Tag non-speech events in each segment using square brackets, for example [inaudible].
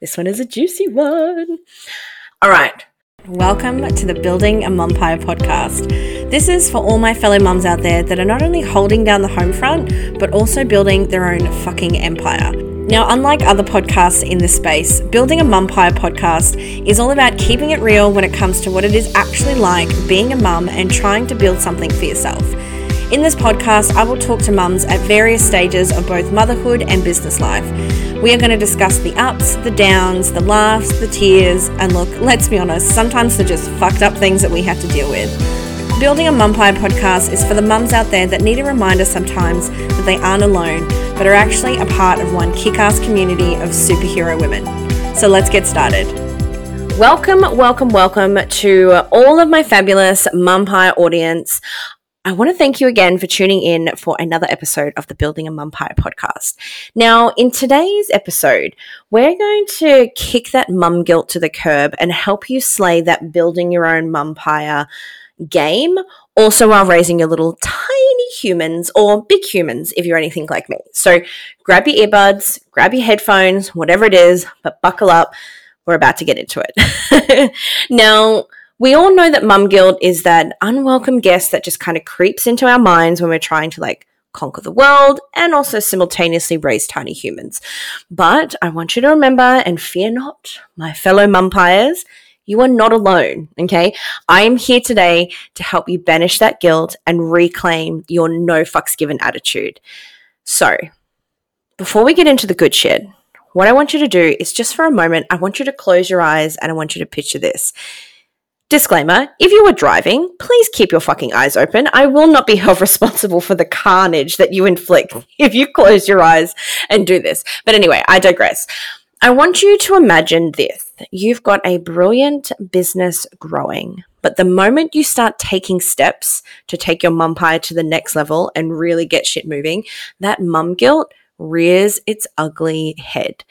This one is a juicy one. All right. Welcome to the Building a Mumpire podcast. This is for all my fellow mums out there that are not only holding down the home front, but also building their own fucking empire. Now, unlike other podcasts in this space, Building a Mumpire podcast is all about keeping it real when it comes to what it is actually like being a mum and trying to build something for yourself. In this podcast, I will talk to mums at various stages of both motherhood and business life. We are going to discuss the ups, the downs, the laughs, the tears, and look, let's be honest, sometimes they're just fucked up things that we have to deal with. Building a Mumpire podcast is for the mums out there that need a reminder sometimes that they aren't alone, but are actually a part of one kick ass community of superhero women. So let's get started. Welcome, welcome, welcome to all of my fabulous Mumpire audience. I want to thank you again for tuning in for another episode of the Building a Mumpire podcast. Now, in today's episode, we're going to kick that mum guilt to the curb and help you slay that building your own mumpire game, also while raising your little tiny humans or big humans if you're anything like me. So grab your earbuds, grab your headphones, whatever it is, but buckle up. We're about to get into it. [laughs] now, we all know that mum guilt is that unwelcome guest that just kind of creeps into our minds when we're trying to like conquer the world and also simultaneously raise tiny humans. But I want you to remember and fear not, my fellow mumpires, you are not alone, okay? I am here today to help you banish that guilt and reclaim your no fucks given attitude. So, before we get into the good shit, what I want you to do is just for a moment, I want you to close your eyes and I want you to picture this. Disclaimer if you are driving, please keep your fucking eyes open. I will not be [laughs] held responsible for the carnage that you inflict [laughs] if you close your eyes and do this. But anyway, I digress. I want you to imagine this you've got a brilliant business growing, but the moment you start taking steps to take your mumpire to the next level and really get shit moving, that mum guilt rears its ugly head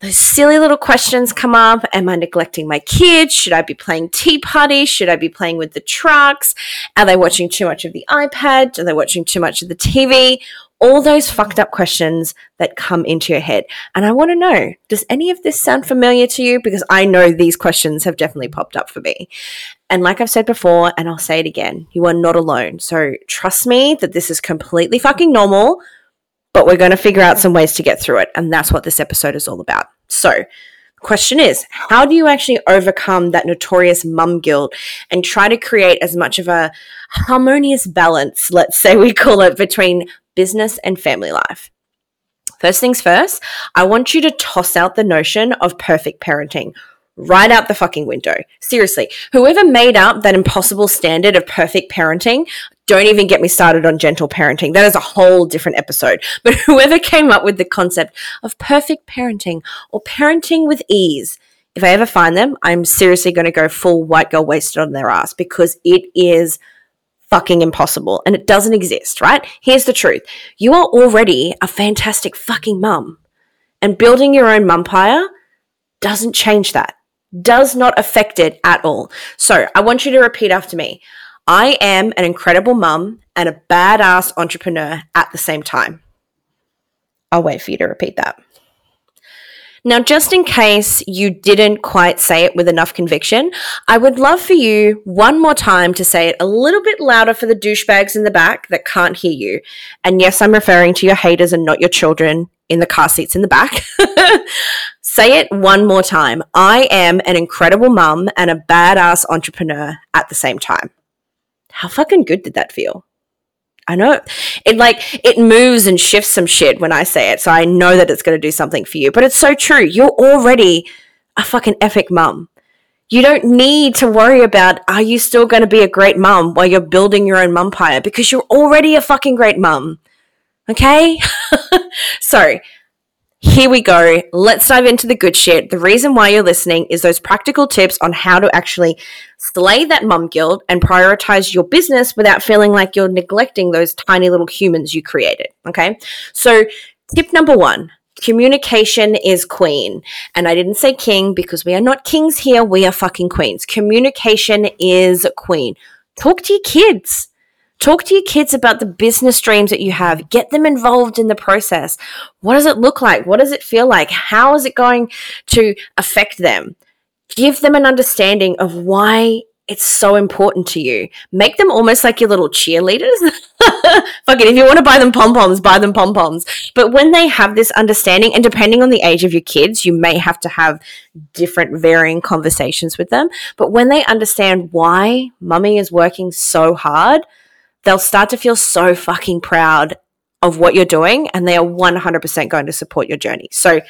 those silly little questions come up. Am I neglecting my kids? Should I be playing tea party? Should I be playing with the trucks? Are they watching too much of the iPad? Are they watching too much of the TV? All those fucked up questions that come into your head. And I want to know does any of this sound familiar to you? Because I know these questions have definitely popped up for me. And like I've said before, and I'll say it again, you are not alone. So trust me that this is completely fucking normal but we're going to figure out some ways to get through it. And that's what this episode is all about. So, question is how do you actually overcome that notorious mum guilt and try to create as much of a harmonious balance, let's say we call it, between business and family life? First things first, I want you to toss out the notion of perfect parenting right out the fucking window. Seriously, whoever made up that impossible standard of perfect parenting, don't even get me started on gentle parenting. That is a whole different episode. [laughs] But whoever came up with the concept of perfect parenting or parenting with ease, if I ever find them, I'm seriously going to go full white girl wasted on their ass because it is fucking impossible and it doesn't exist, right? Here's the truth. You are already a fantastic fucking mum. And building your own mumpire doesn't change that does not affect it at all. So I want you to repeat after me. I am an incredible mum and a badass entrepreneur at the same time. I'll wait for you to repeat that. Now, just in case you didn't quite say it with enough conviction, I would love for you one more time to say it a little bit louder for the douchebags in the back that can't hear you. And yes, I'm referring to your haters and not your children in the car seats in the back. [laughs] say it one more time. I am an incredible mum and a badass entrepreneur at the same time. How fucking good did that feel? I know it like it moves and shifts some shit when I say it. So I know that it's going to do something for you. But it's so true. You're already a fucking epic mum. You don't need to worry about are you still going to be a great mum while you're building your own mumpire because you're already a fucking great mum. Okay? [laughs] so here we go. Let's dive into the good shit. The reason why you're listening is those practical tips on how to actually slay that mum guilt and prioritize your business without feeling like you're neglecting those tiny little humans you created. Okay. So, tip number one communication is queen. And I didn't say king because we are not kings here. We are fucking queens. Communication is queen. Talk to your kids. Talk to your kids about the business dreams that you have. Get them involved in the process. What does it look like? What does it feel like? How is it going to affect them? Give them an understanding of why it's so important to you. Make them almost like your little cheerleaders. [laughs] Fuck it. If you want to buy them pom poms, buy them pom poms. But when they have this understanding, and depending on the age of your kids, you may have to have different varying conversations with them. But when they understand why mummy is working so hard, they'll start to feel so fucking proud of what you're doing and they are 100% going to support your journey. So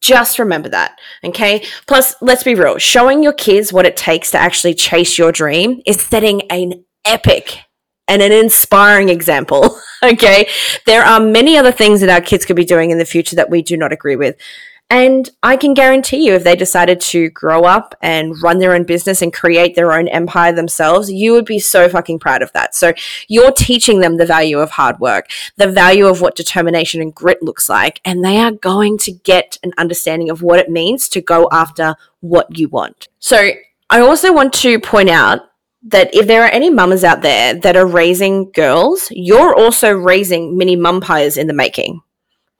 just remember that. Okay. Plus, let's be real showing your kids what it takes to actually chase your dream is setting an epic and an inspiring example. [laughs] okay. There are many other things that our kids could be doing in the future that we do not agree with. And I can guarantee you, if they decided to grow up and run their own business and create their own empire themselves, you would be so fucking proud of that. So you're teaching them the value of hard work, the value of what determination and grit looks like, and they are going to get an understanding of what it means to go after what you want. So I also want to point out that if there are any mamas out there that are raising girls, you're also raising mini mumpires in the making.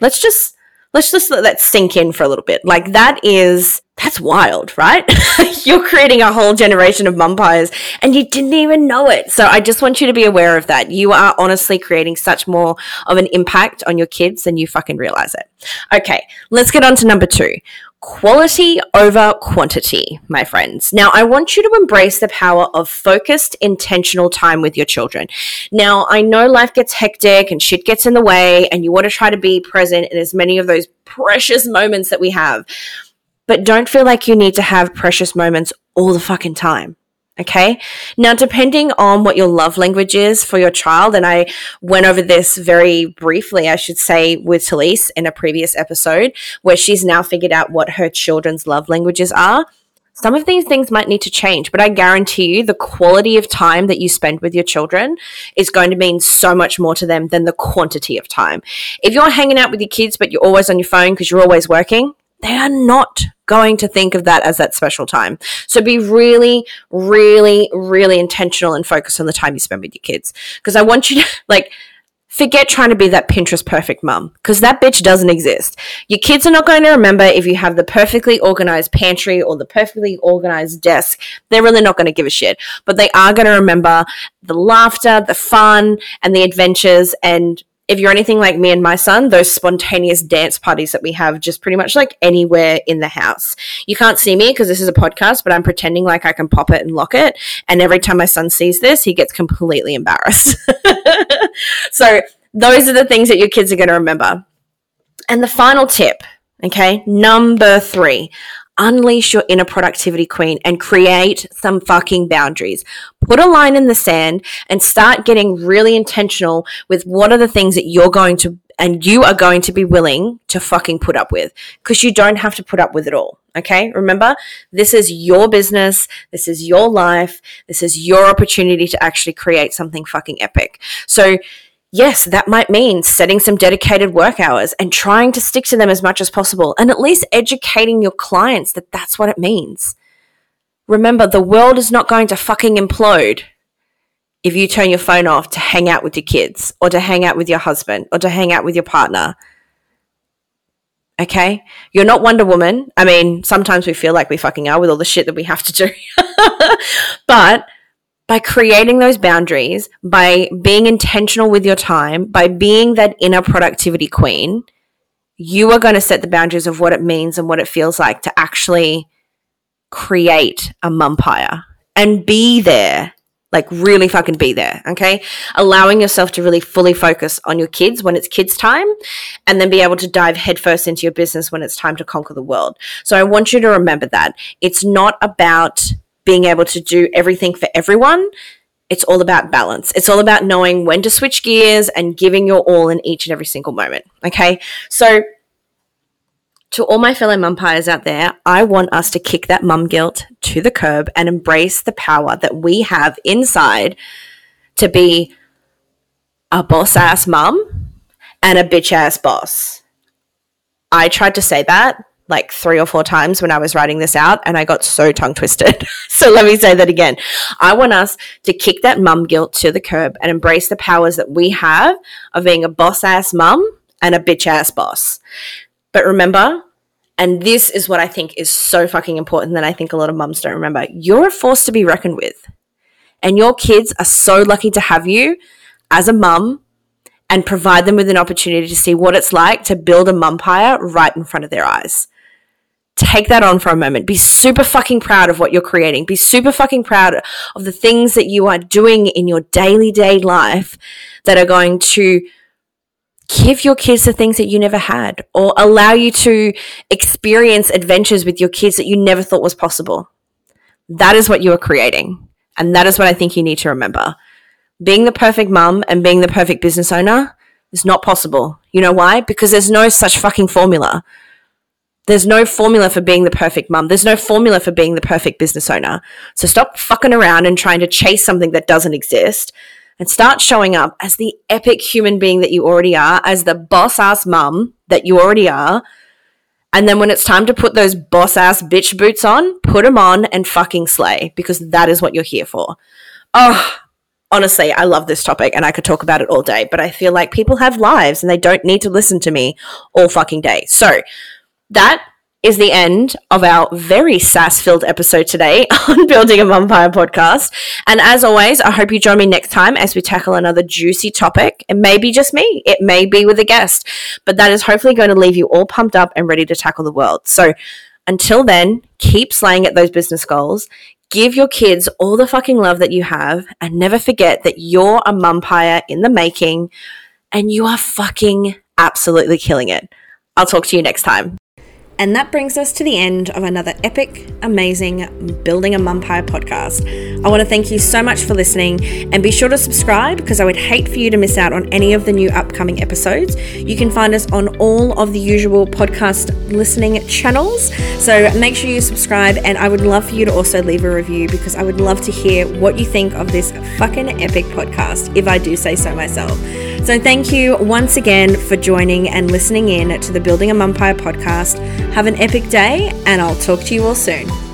Let's just let's just let that sink in for a little bit. Like that is that's wild, right? [laughs] You're creating a whole generation of mumpires and you didn't even know it. So I just want you to be aware of that. You are honestly creating such more of an impact on your kids than you fucking realize it. Okay, let's get on to number two quality over quantity, my friends. Now, I want you to embrace the power of focused, intentional time with your children. Now, I know life gets hectic and shit gets in the way, and you want to try to be present in as many of those precious moments that we have. But don't feel like you need to have precious moments all the fucking time. Okay. Now, depending on what your love language is for your child, and I went over this very briefly, I should say, with Talise in a previous episode, where she's now figured out what her children's love languages are. Some of these things might need to change, but I guarantee you the quality of time that you spend with your children is going to mean so much more to them than the quantity of time. If you're hanging out with your kids, but you're always on your phone because you're always working, they are not going to think of that as that special time. So be really, really, really intentional and focus on the time you spend with your kids. Because I want you to, [laughs] like, forget trying to be that Pinterest perfect mum because that bitch doesn't exist. Your kids are not going to remember if you have the perfectly organized pantry or the perfectly organized desk. They're really not going to give a shit, but they are going to remember the laughter, the fun, and the adventures and if you're anything like me and my son, those spontaneous dance parties that we have just pretty much like anywhere in the house. You can't see me because this is a podcast, but I'm pretending like I can pop it and lock it. And every time my son sees this, he gets completely embarrassed. [laughs] so those are the things that your kids are going to remember. And the final tip, okay, number three unleash your inner productivity queen and create some fucking boundaries. Put a line in the sand and start getting really intentional with what are the things that you're going to and you are going to be willing to fucking put up with because you don't have to put up with it all. Okay. Remember, this is your business. This is your life. This is your opportunity to actually create something fucking epic. So yes, that might mean setting some dedicated work hours and trying to stick to them as much as possible and at least educating your clients that that's what it means. Remember, the world is not going to fucking implode if you turn your phone off to hang out with your kids or to hang out with your husband or to hang out with your partner. Okay? You're not Wonder Woman. I mean, sometimes we feel like we fucking are with all the shit that we have to do. [laughs] but by creating those boundaries, by being intentional with your time, by being that inner productivity queen, you are going to set the boundaries of what it means and what it feels like to actually create a mumpire and be there. Like, really fucking be there, okay? Allowing yourself to really fully focus on your kids when it's kids' time, and then be able to dive headfirst into your business when it's time to conquer the world. So, I want you to remember that. It's not about being able to do everything for everyone. It's all about balance. It's all about knowing when to switch gears and giving your all in each and every single moment. Okay. So, to all my fellow mumpires out there, I want us to kick that mum guilt to the curb and embrace the power that we have inside to be a boss ass mum and a bitch ass boss. I tried to say that like three or four times when I was writing this out and I got so tongue twisted. [laughs] so let me say that again. I want us to kick that mum guilt to the curb and embrace the powers that we have of being a boss ass mum and a bitch ass boss. But remember, and this is what I think is so fucking important that I think a lot of mums don't remember. You're a force to be reckoned with. And your kids are so lucky to have you as a mum and provide them with an opportunity to see what it's like to build a mumpire right in front of their eyes. Take that on for a moment. Be super fucking proud of what you're creating. Be super fucking proud of the things that you are doing in your daily day life that are going to give your kids the things that you never had or allow you to experience adventures with your kids that you never thought was possible. That is what you are creating. And that is what I think you need to remember. Being the perfect mum and being the perfect business owner is not possible. You know why? Because there's no such fucking formula. There's no formula for being the perfect mum. There's no formula for being the perfect business owner. So stop fucking around and trying to chase something that doesn't exist and start showing up as the epic human being that you already are, as the boss ass mum that you already are. And then when it's time to put those boss ass bitch boots on, put them on and fucking slay because that is what you're here for. Oh, honestly, I love this topic and I could talk about it all day, but I feel like people have lives and they don't need to listen to me all fucking day. So that is the end of our very sass filled episode today [laughs] on Building a Mumpire podcast. And as always, I hope you join me next time as we tackle another juicy topic. It may be just me, it may be with a guest, but that is hopefully going to leave you all pumped up and ready to tackle the world. So until then, keep slaying at those business goals. Give your kids all the fucking love that you have and never forget that you're a mumpire in the making and you are fucking absolutely killing it. I'll talk to you next time. And that brings us to the end of another epic, amazing Building a Mumpire podcast. I want to thank you so much for listening and be sure to subscribe because I would hate for you to miss out on any of the new upcoming episodes. You can find us on all of the usual podcast listening channels. So make sure you subscribe and I would love for you to also leave a review because I would love to hear what you think of this fucking epic podcast, if I do say so myself. So thank you once again for joining and listening in to the Building a Mumpire podcast. Have an epic day, and I'll talk to you all soon.